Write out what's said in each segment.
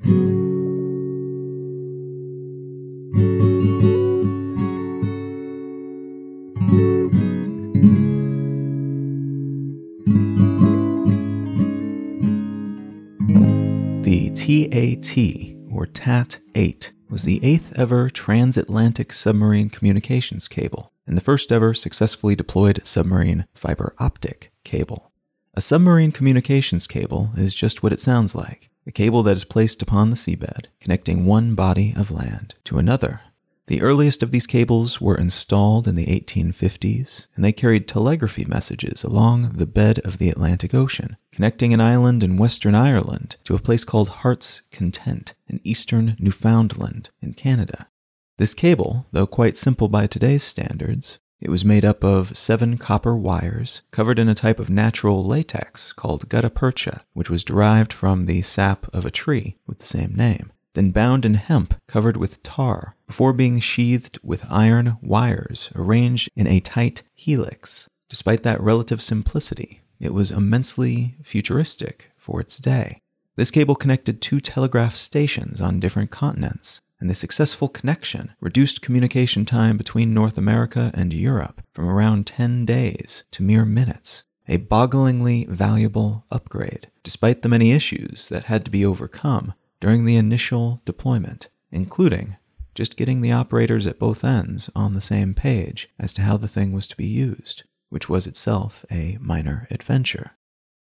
The TAT, or TAT 8, was the eighth ever transatlantic submarine communications cable and the first ever successfully deployed submarine fiber optic cable. A submarine communications cable is just what it sounds like a cable that is placed upon the seabed, connecting one body of land to another. The earliest of these cables were installed in the 1850s, and they carried telegraphy messages along the bed of the Atlantic Ocean, connecting an island in western Ireland to a place called Heart's Content in eastern Newfoundland in Canada. This cable, though quite simple by today's standards, it was made up of seven copper wires covered in a type of natural latex called gutta percha, which was derived from the sap of a tree with the same name, then bound in hemp covered with tar before being sheathed with iron wires arranged in a tight helix. Despite that relative simplicity, it was immensely futuristic for its day. This cable connected two telegraph stations on different continents, and the successful connection reduced communication time between North America and Europe from around 10 days to mere minutes, a bogglingly valuable upgrade, despite the many issues that had to be overcome during the initial deployment, including just getting the operators at both ends on the same page as to how the thing was to be used, which was itself a minor adventure.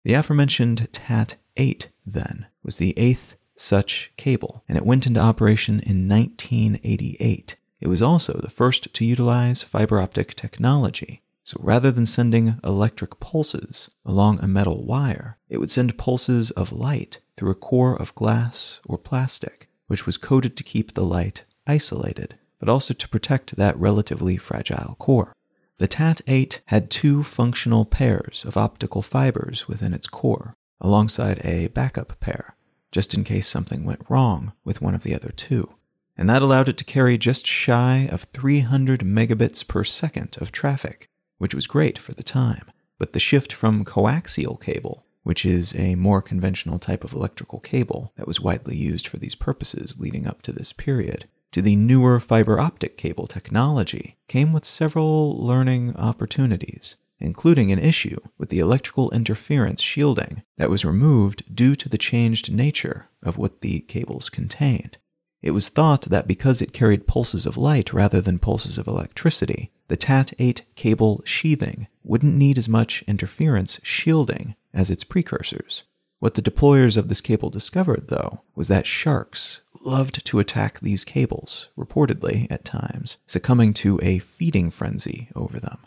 The aforementioned TAT 8, then, was the eighth such cable, and it went into operation in 1988. It was also the first to utilize fiber optic technology. So rather than sending electric pulses along a metal wire, it would send pulses of light through a core of glass or plastic, which was coated to keep the light isolated, but also to protect that relatively fragile core. The TAT 8 had two functional pairs of optical fibers within its core, alongside a backup pair, just in case something went wrong with one of the other two. And that allowed it to carry just shy of 300 megabits per second of traffic, which was great for the time. But the shift from coaxial cable, which is a more conventional type of electrical cable that was widely used for these purposes leading up to this period, to the newer fiber optic cable technology, came with several learning opportunities including an issue with the electrical interference shielding that was removed due to the changed nature of what the cables contained. It was thought that because it carried pulses of light rather than pulses of electricity, the TAT 8 cable sheathing wouldn't need as much interference shielding as its precursors. What the deployers of this cable discovered, though, was that sharks loved to attack these cables, reportedly, at times, succumbing to a feeding frenzy over them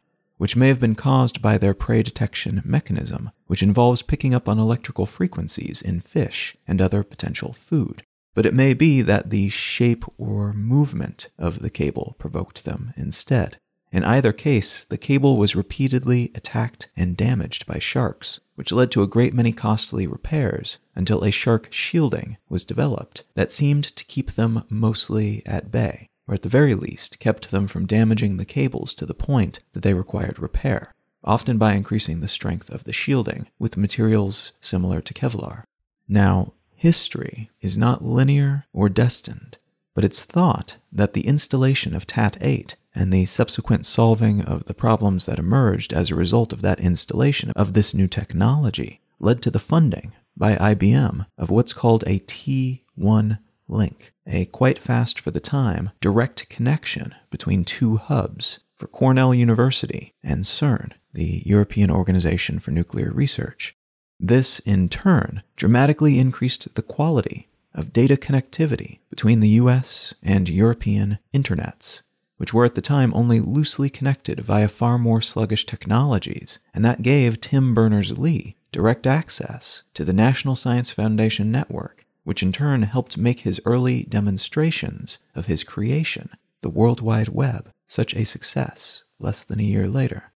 which may have been caused by their prey detection mechanism, which involves picking up on electrical frequencies in fish and other potential food. But it may be that the shape or movement of the cable provoked them instead. In either case, the cable was repeatedly attacked and damaged by sharks, which led to a great many costly repairs until a shark shielding was developed that seemed to keep them mostly at bay or at the very least kept them from damaging the cables to the point that they required repair, often by increasing the strength of the shielding with materials similar to Kevlar. Now, history is not linear or destined, but it's thought that the installation of TAT 8 and the subsequent solving of the problems that emerged as a result of that installation of this new technology led to the funding by IBM of what's called a T1 link, a quite fast for the time direct connection between two hubs for Cornell University and CERN, the European Organization for Nuclear Research. This, in turn, dramatically increased the quality of data connectivity between the US and European internets, which were at the time only loosely connected via far more sluggish technologies, and that gave Tim Berners Lee direct access to the National Science Foundation network which in turn helped make his early demonstrations of his creation, the World Wide Web, such a success less than a year later.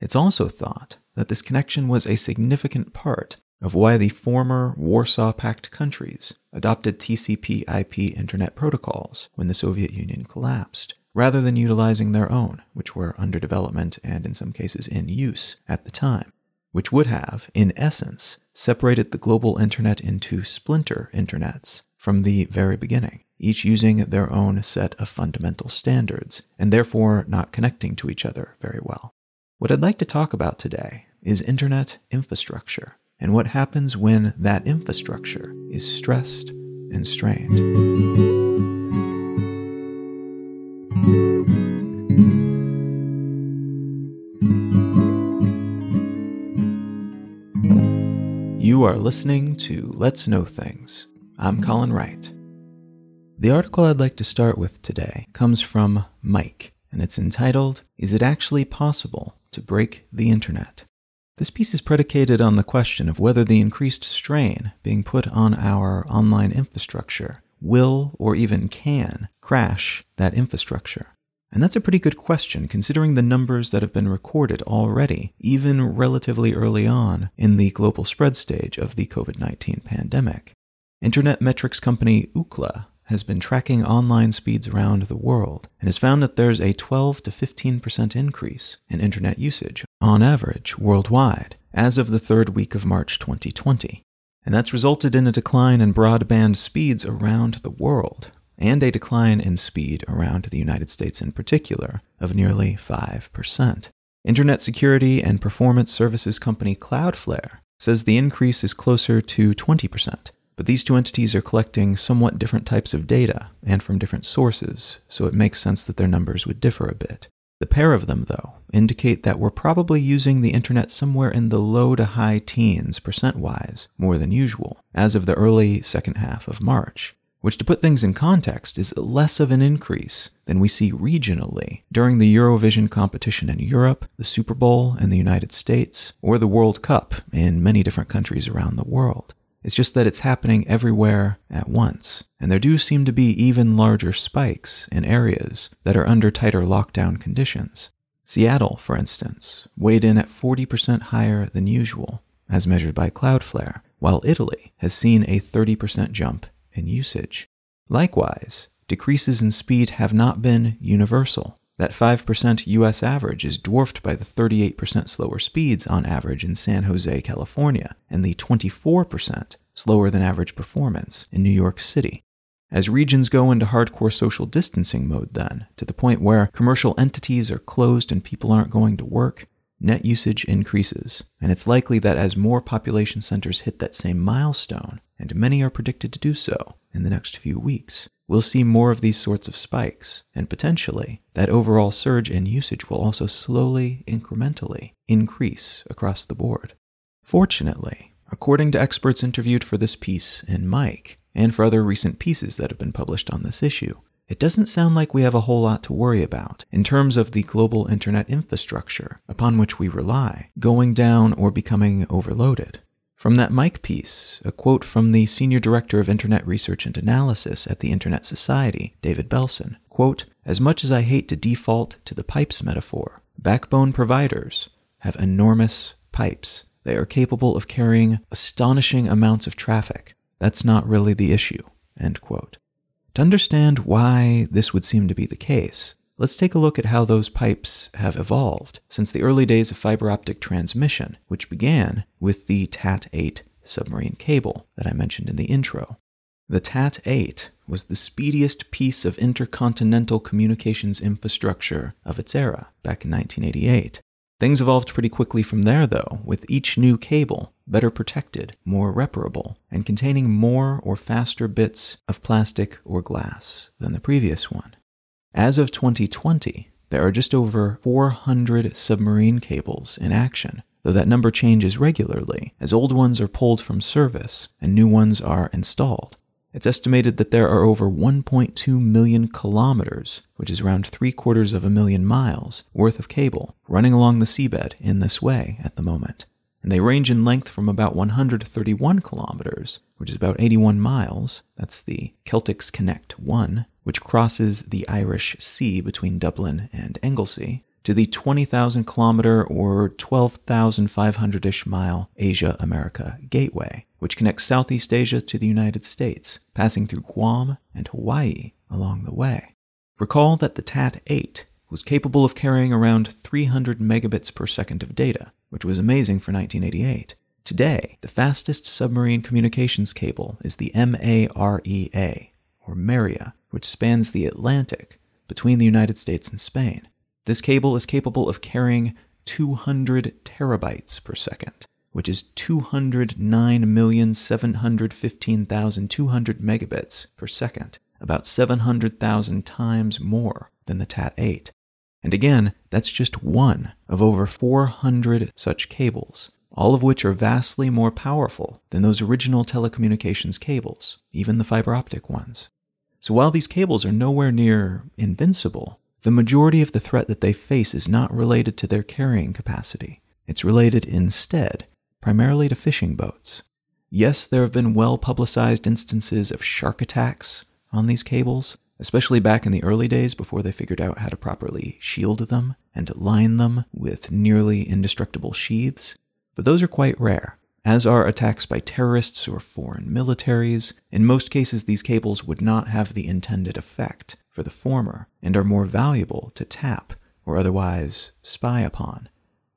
It's also thought that this connection was a significant part of why the former Warsaw Pact countries adopted TCP IP Internet protocols when the Soviet Union collapsed, rather than utilizing their own, which were under development and in some cases in use at the time, which would have, in essence, separated the global internet into splinter internets from the very beginning, each using their own set of fundamental standards, and therefore not connecting to each other very well. What I'd like to talk about today is internet infrastructure and what happens when that infrastructure is stressed and strained. You are listening to Let's Know Things. I'm Colin Wright. The article I'd like to start with today comes from Mic, and it's entitled, Is It Actually Possible to Break the Internet? This piece is predicated on the question of whether the increased strain being put on our online infrastructure will or even can crash that infrastructure. And that's a pretty good question considering the numbers that have been recorded already, even relatively early on in the global spread stage of the COVID 19 pandemic. Internet metrics company Ookla has been tracking online speeds around the world and has found that there's a 12 to 15% increase in internet usage on average worldwide as of the third week of March 2020. And that's resulted in a decline in broadband speeds around the world and a decline in speed around the United States in particular of nearly 5%. Internet security and performance services company Cloudflare says the increase is closer to 20%, but these two entities are collecting somewhat different types of data and from different sources, so it makes sense that their numbers would differ a bit. The pair of them, though, indicate that we're probably using the internet somewhere in the low to high teens percent wise more than usual as of the early second half of March which, to put things in context, is less of an increase than we see regionally during the Eurovision competition in Europe, the Super Bowl in the United States, or the World Cup in many different countries around the world. It's just that it's happening everywhere at once, and there do seem to be even larger spikes in areas that are under tighter lockdown conditions. Seattle, for instance, weighed in at 40% higher than usual, as measured by Cloudflare, while Italy has seen a 30% jump in usage. Likewise, decreases in speed have not been universal. That 5% US average is dwarfed by the 38% slower speeds on average in San Jose, California, and the 24% slower than average performance in New York City. As regions go into hardcore social distancing mode, then, to the point where commercial entities are closed and people aren't going to work, net usage increases, and it's likely that as more population centers hit that same milestone, and many are predicted to do so in the next few weeks, we'll see more of these sorts of spikes, and potentially that overall surge in usage will also slowly, incrementally increase across the board. Fortunately, according to experts interviewed for this piece in Mic, and for other recent pieces that have been published on this issue, it doesn't sound like we have a whole lot to worry about in terms of the global internet infrastructure upon which we rely going down or becoming overloaded. From that Mic piece, a quote from the Senior Director of Internet Research and Analysis at the Internet Society, David Belson, quote, As much as I hate to default to the pipes metaphor, backbone providers have enormous pipes. They are capable of carrying astonishing amounts of traffic. That's not really the issue, end quote. To understand why this would seem to be the case, let's take a look at how those pipes have evolved since the early days of fiber optic transmission, which began with the TAT 8 submarine cable that I mentioned in the intro. The TAT 8 was the speediest piece of intercontinental communications infrastructure of its era back in 1988. Things evolved pretty quickly from there, though, with each new cable better protected, more reparable, and containing more or faster bits of plastic or glass than the previous one. As of 2020, there are just over 400 submarine cables in action, though that number changes regularly as old ones are pulled from service and new ones are installed. It's estimated that there are over 1.2 million kilometers, which is around three quarters of a million miles, worth of cable running along the seabed in this way at the moment. And they range in length from about 131 kilometers, which is about 81 miles. That's the CeltixConnect 1, which crosses the Irish Sea between Dublin and Anglesey, to the 20,000 kilometer or 12,500 ish mile Asia America Gateway, which connects Southeast Asia to the United States, passing through Guam and Hawaii along the way. Recall that the TAT 8 was capable of carrying around 300 megabits per second of data, which was amazing for 1988. Today, the fastest submarine communications cable is the MAREA, or MAREA, which spans the Atlantic between the United States and Spain. This cable is capable of carrying 200 terabytes per second, which is 209,715,200 megabits per second, about 700,000 times more than the TAT 8. And again, that's just one of over 400 such cables all of which are vastly more powerful than those original telecommunications cables, even the fiber optic ones. So while these cables are nowhere near invincible, the majority of the threat that they face is not related to their carrying capacity. It's related instead primarily to fishing boats. Yes, there have been well publicized instances of shark attacks on these cables, especially back in the early days before they figured out how to properly shield them and line them with nearly indestructible sheaths but those are quite rare, as are attacks by terrorists or foreign militaries. In most cases, these cables would not have the intended effect for the former and are more valuable to tap or otherwise spy upon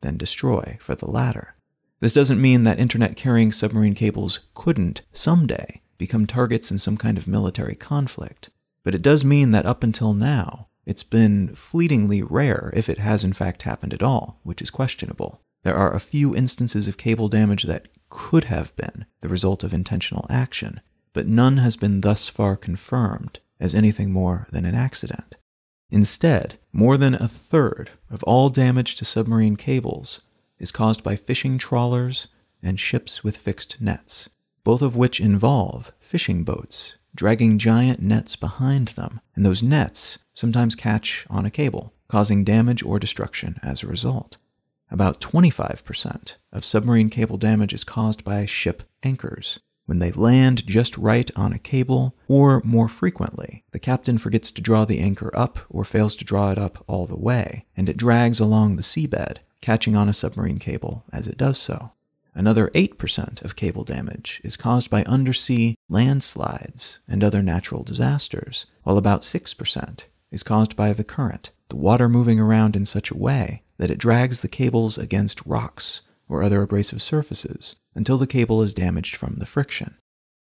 than destroy for the latter. This doesn't mean that internet carrying submarine cables couldn't someday become targets in some kind of military conflict, but it does mean that up until now, it's been fleetingly rare if it has in fact happened at all, which is questionable. There are a few instances of cable damage that could have been the result of intentional action, but none has been thus far confirmed as anything more than an accident. Instead, more than a third of all damage to submarine cables is caused by fishing trawlers and ships with fixed nets, both of which involve fishing boats dragging giant nets behind them, and those nets sometimes catch on a cable, causing damage or destruction as a result. About 25% of submarine cable damage is caused by ship anchors. When they land just right on a cable, or more frequently, the captain forgets to draw the anchor up or fails to draw it up all the way, and it drags along the seabed, catching on a submarine cable as it does so. Another 8% of cable damage is caused by undersea landslides and other natural disasters, while about 6% is caused by the current, the water moving around in such a way that it drags the cables against rocks or other abrasive surfaces until the cable is damaged from the friction.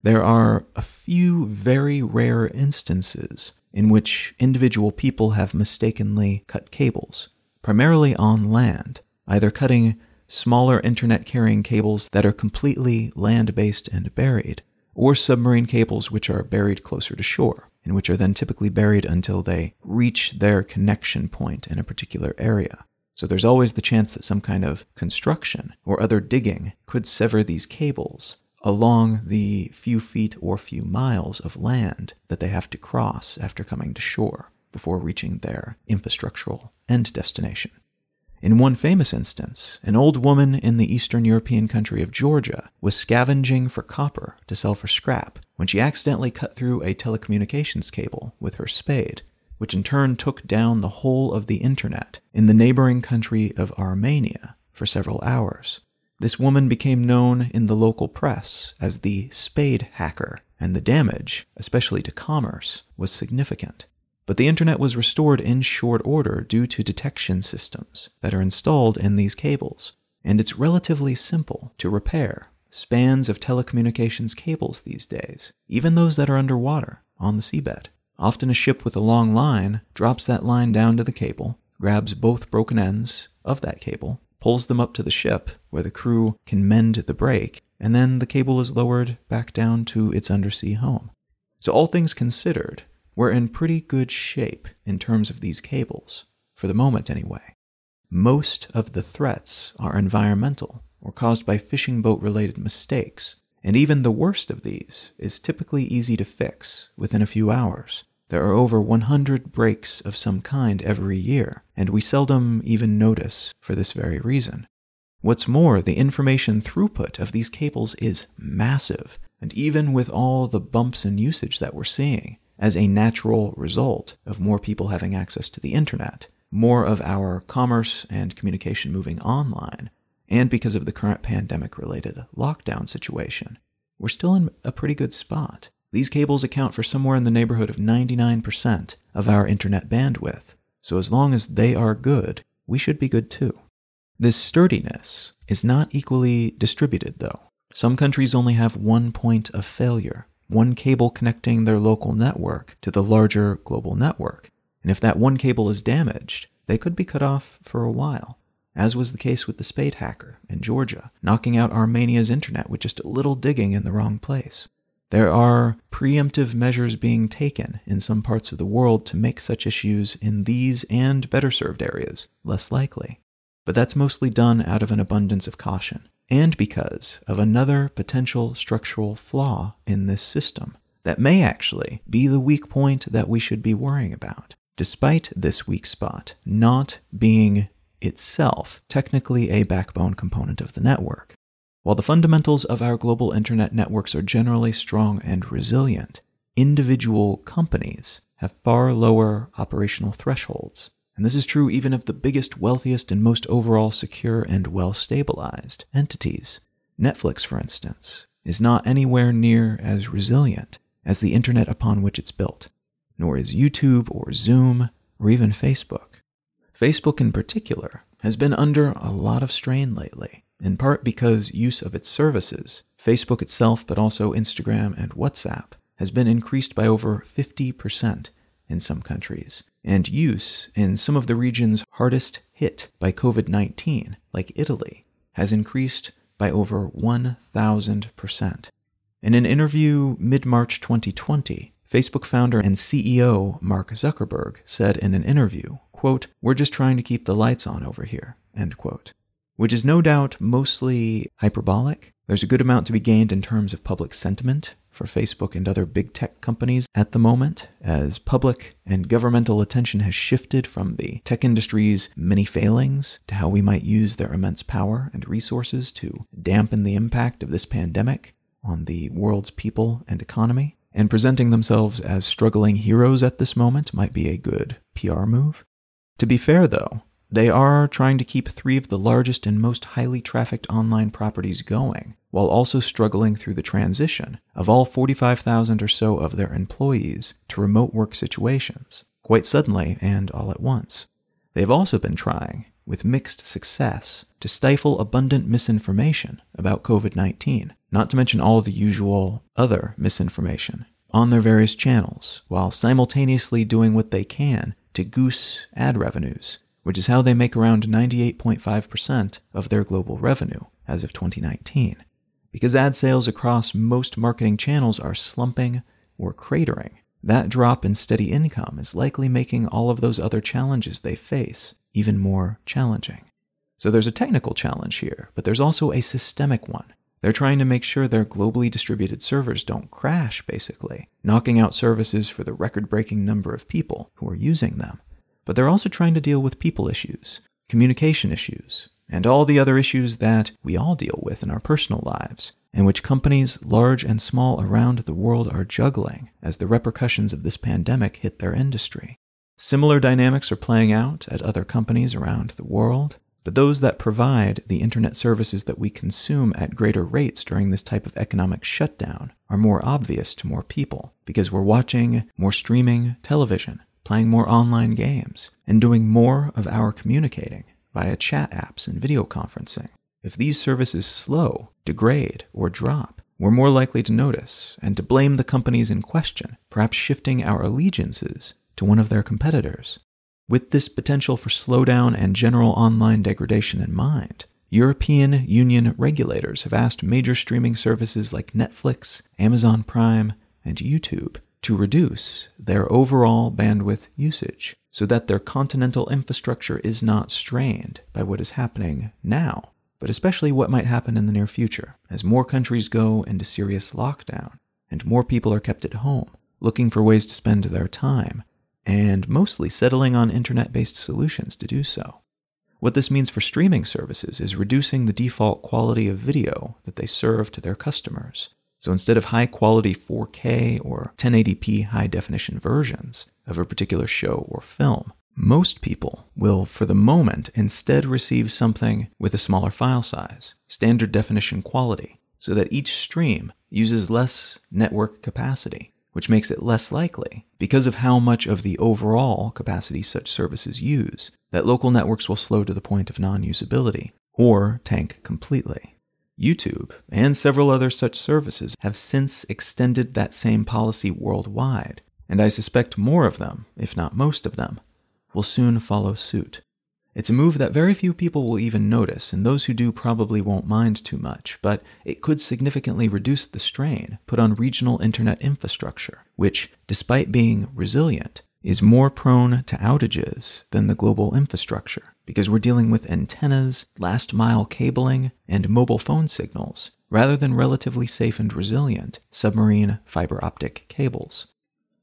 There are a few very rare instances in which individual people have mistakenly cut cables, primarily on land, either cutting smaller internet carrying cables that are completely land based and buried, or submarine cables which are buried closer to shore, and which are then typically buried until they reach their connection point in a particular area. So there's always the chance that some kind of construction or other digging could sever these cables along the few feet or few miles of land that they have to cross after coming to shore before reaching their infrastructural end destination. In one famous instance, an old woman in the Eastern European country of Georgia was scavenging for copper to sell for scrap when she accidentally cut through a telecommunications cable with her spade which in turn took down the whole of the internet in the neighboring country of Armenia for several hours. This woman became known in the local press as the Spade Hacker, and the damage, especially to commerce, was significant. But the internet was restored in short order due to detection systems that are installed in these cables, and it's relatively simple to repair spans of telecommunications cables these days, even those that are underwater on the seabed. Often a ship with a long line drops that line down to the cable, grabs both broken ends of that cable, pulls them up to the ship where the crew can mend the break, and then the cable is lowered back down to its undersea home. So, all things considered, we're in pretty good shape in terms of these cables, for the moment anyway. Most of the threats are environmental or caused by fishing boat related mistakes, and even the worst of these is typically easy to fix within a few hours. There are over 100 breaks of some kind every year, and we seldom even notice for this very reason. What's more, the information throughput of these cables is massive, and even with all the bumps in usage that we're seeing, as a natural result of more people having access to the internet, more of our commerce and communication moving online, and because of the current pandemic related lockdown situation, we're still in a pretty good spot. These cables account for somewhere in the neighborhood of 99% of our internet bandwidth, so as long as they are good, we should be good too. This sturdiness is not equally distributed, though. Some countries only have one point of failure, one cable connecting their local network to the larger global network. And if that one cable is damaged, they could be cut off for a while, as was the case with the Spade hacker in Georgia, knocking out Armenia's internet with just a little digging in the wrong place. There are preemptive measures being taken in some parts of the world to make such issues in these and better served areas less likely but that's mostly done out of an abundance of caution, and because of another potential structural flaw in this system that may actually be the weak point that we should be worrying about, despite this weak spot not being itself technically a backbone component of the network. While the fundamentals of our global internet networks are generally strong and resilient, individual companies have far lower operational thresholds and this is true even of the biggest, wealthiest, and most overall secure and well stabilized entities. Netflix, for instance, is not anywhere near as resilient as the internet upon which it's built, nor is YouTube or Zoom or even Facebook. Facebook, in particular, has been under a lot of strain lately, in part because use of its services, Facebook itself, but also Instagram and WhatsApp, has been increased by over 50% in some countries, and use in some of the regions hardest hit by COVID 19, like Italy, has increased by over 1,000%. In an interview mid March 2020, Facebook founder and CEO Mark Zuckerberg said in an interview, quote, We're just trying to keep the lights on over here, end quote. Which is no doubt mostly hyperbolic. There's a good amount to be gained in terms of public sentiment for Facebook and other big tech companies at the moment, as public and governmental attention has shifted from the tech industry's many failings to how we might use their immense power and resources to dampen the impact of this pandemic on the world's people and economy. And presenting themselves as struggling heroes at this moment might be a good PR move. To be fair, though, they are trying to keep three of the largest and most highly trafficked online properties going, while also struggling through the transition of all 45,000 or so of their employees to remote work situations, quite suddenly and all at once. They have also been trying, with mixed success, to stifle abundant misinformation about COVID 19, not to mention all the usual other misinformation, on their various channels, while simultaneously doing what they can to goose ad revenues which is how they make around 98.5% of their global revenue as of 2019. Because ad sales across most marketing channels are slumping or cratering, that drop in steady income is likely making all of those other challenges they face even more challenging. So there's a technical challenge here, but there's also a systemic one. They're trying to make sure their globally distributed servers don't crash, basically, knocking out services for the record breaking number of people who are using them but they're also trying to deal with people issues, communication issues, and all the other issues that we all deal with in our personal lives, and which companies large and small around the world are juggling as the repercussions of this pandemic hit their industry. Similar dynamics are playing out at other companies around the world, but those that provide the internet services that we consume at greater rates during this type of economic shutdown are more obvious to more people because we're watching more streaming television, playing more online games, and doing more of our communicating via chat apps and video conferencing. If these services slow, degrade, or drop, we're more likely to notice and to blame the companies in question, perhaps shifting our allegiances to one of their competitors. With this potential for slowdown and general online degradation in mind, European Union regulators have asked major streaming services like Netflix, Amazon Prime, and YouTube to reduce their overall bandwidth usage so that their continental infrastructure is not strained by what is happening now, but especially what might happen in the near future as more countries go into serious lockdown and more people are kept at home looking for ways to spend their time and mostly settling on internet based solutions to do so. What this means for streaming services is reducing the default quality of video that they serve to their customers so instead of high quality 4K or 1080p high definition versions of a particular show or film, most people will, for the moment, instead receive something with a smaller file size, standard definition quality, so that each stream uses less network capacity, which makes it less likely, because of how much of the overall capacity such services use, that local networks will slow to the point of non usability or tank completely. YouTube and several other such services have since extended that same policy worldwide, and I suspect more of them, if not most of them, will soon follow suit. It's a move that very few people will even notice, and those who do probably won't mind too much, but it could significantly reduce the strain put on regional internet infrastructure, which, despite being resilient, is more prone to outages than the global infrastructure because we're dealing with antennas, last mile cabling, and mobile phone signals, rather than relatively safe and resilient submarine fiber optic cables.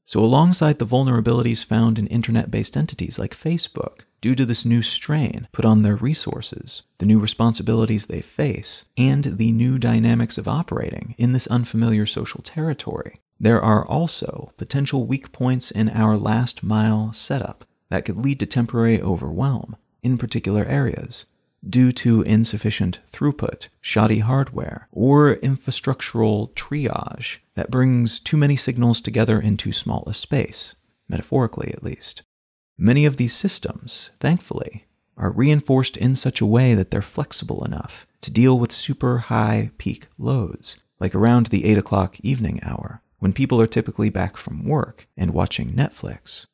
So, alongside the vulnerabilities found in internet based entities like Facebook, due to this new strain put on their resources, the new responsibilities they face, and the new dynamics of operating in this unfamiliar social territory, there are also potential weak points in our last mile setup that could lead to temporary overwhelm in particular areas due to insufficient throughput, shoddy hardware, or infrastructural triage that brings too many signals together in too small a space, metaphorically at least. Many of these systems, thankfully, are reinforced in such a way that they're flexible enough to deal with super high peak loads, like around the 8 o'clock evening hour, when people are typically back from work and watching Netflix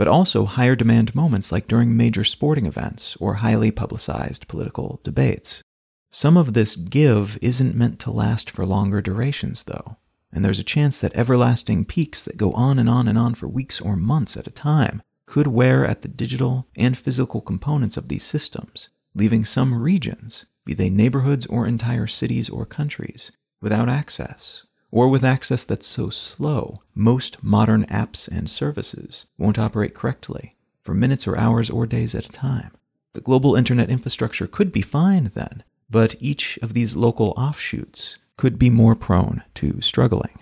but also higher demand moments like during major sporting events or highly publicized political debates. Some of this give isn't meant to last for longer durations, though, and there's a chance that everlasting peaks that go on and on and on for weeks or months at a time could wear at the digital and physical components of these systems, leaving some regions, be they neighborhoods or entire cities or countries, without access or with access that's so slow, most modern apps and services won't operate correctly for minutes or hours or days at a time. The global internet infrastructure could be fine then, but each of these local offshoots could be more prone to struggling.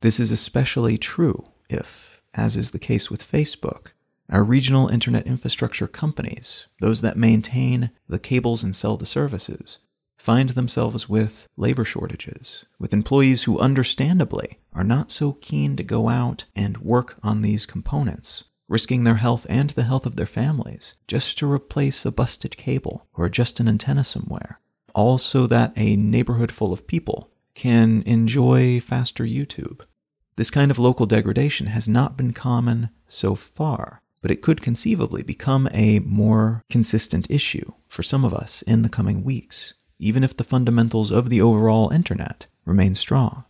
This is especially true if, as is the case with Facebook, our regional internet infrastructure companies, those that maintain the cables and sell the services, find themselves with labor shortages, with employees who understandably are not so keen to go out and work on these components, risking their health and the health of their families just to replace a busted cable or just an antenna somewhere, all so that a neighborhood full of people can enjoy faster YouTube. This kind of local degradation has not been common so far, but it could conceivably become a more consistent issue for some of us in the coming weeks even if the fundamentals of the overall internet remain strong.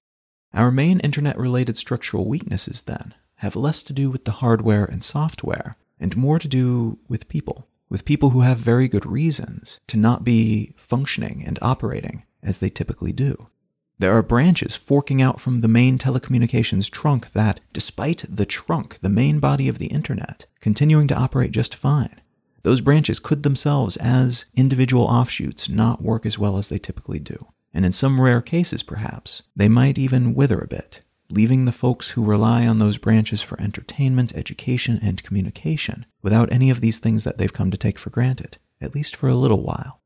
Our main internet related structural weaknesses, then, have less to do with the hardware and software and more to do with people, with people who have very good reasons to not be functioning and operating as they typically do. There are branches forking out from the main telecommunications trunk that, despite the trunk, the main body of the internet, continuing to operate just fine, those branches could themselves, as individual offshoots, not work as well as they typically do. And in some rare cases, perhaps, they might even wither a bit, leaving the folks who rely on those branches for entertainment, education, and communication without any of these things that they've come to take for granted, at least for a little while.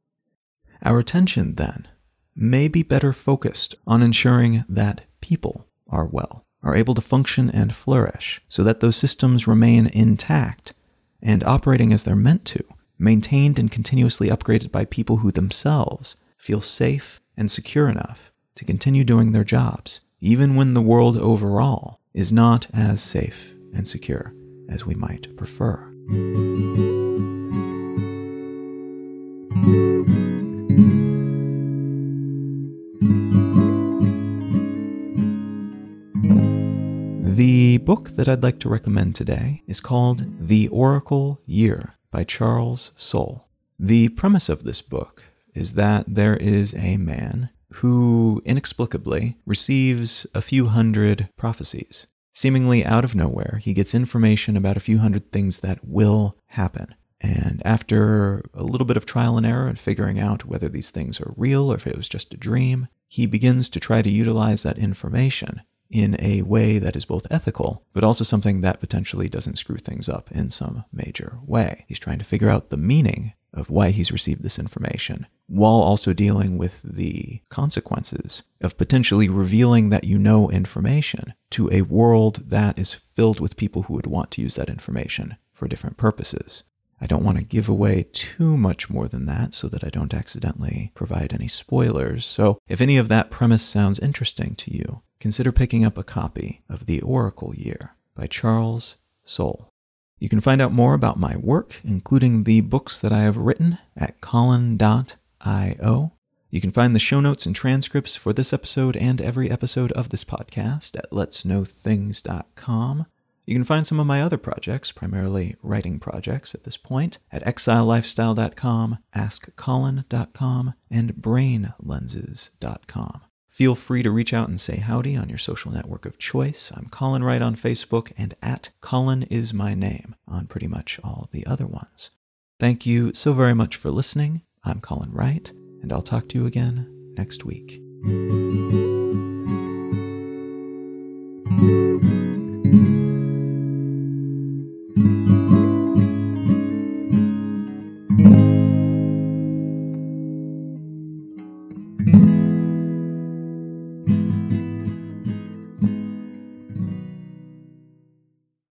Our attention, then, may be better focused on ensuring that people are well, are able to function and flourish, so that those systems remain intact and operating as they're meant to, maintained and continuously upgraded by people who themselves feel safe and secure enough to continue doing their jobs, even when the world overall is not as safe and secure as we might prefer. Book that I'd like to recommend today is called The Oracle Year by Charles Soule. The premise of this book is that there is a man who inexplicably receives a few hundred prophecies. Seemingly out of nowhere, he gets information about a few hundred things that will happen. And after a little bit of trial and error and figuring out whether these things are real or if it was just a dream, he begins to try to utilize that information in a way that is both ethical, but also something that potentially doesn't screw things up in some major way. He's trying to figure out the meaning of why he's received this information, while also dealing with the consequences of potentially revealing that you know information to a world that is filled with people who would want to use that information for different purposes. I don't want to give away too much more than that so that I don't accidentally provide any spoilers. So, if any of that premise sounds interesting to you, consider picking up a copy of The Oracle Year by Charles Soule. You can find out more about my work, including the books that I have written, at colin.io. You can find the show notes and transcripts for this episode and every episode of this podcast at letsknowthings.com. You can find some of my other projects, primarily writing projects at this point, at exilelifestyle.com, askcolin.com, and brainlenses.com. Feel free to reach out and say howdy on your social network of choice. I'm Colin Wright on Facebook and at Colin is my name on pretty much all the other ones. Thank you so very much for listening. I'm Colin Wright, and I'll talk to you again next week.